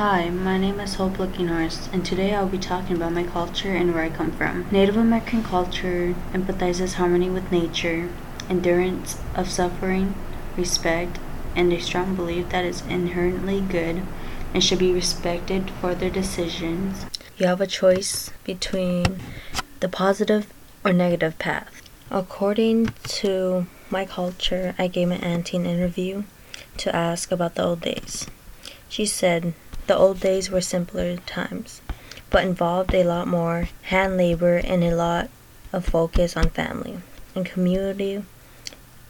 Hi, my name is Hope Looking Horse, and today I'll be talking about my culture and where I come from. Native American culture empathizes harmony with nature, endurance of suffering, respect, and a strong belief that is inherently good and should be respected for their decisions. You have a choice between the positive or negative path. According to my culture, I gave my auntie an interview to ask about the old days. She said the old days were simpler times, but involved a lot more hand labor and a lot of focus on family and community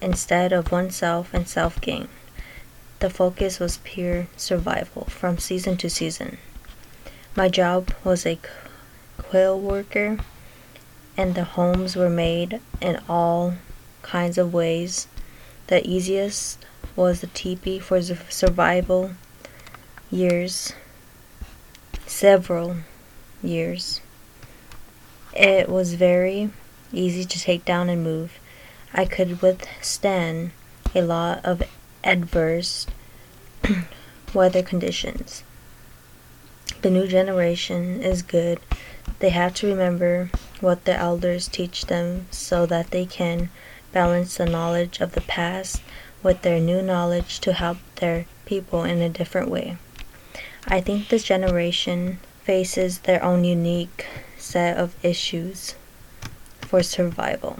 instead of oneself and self gain. The focus was pure survival from season to season. My job was a quill worker, and the homes were made in all kinds of ways. The easiest was the teepee for survival years, several years. It was very easy to take down and move. I could withstand a lot of adverse weather conditions. The new generation is good. They have to remember what their elders teach them so that they can balance the knowledge of the past with their new knowledge to help their people in a different way. I think this generation faces their own unique set of issues for survival.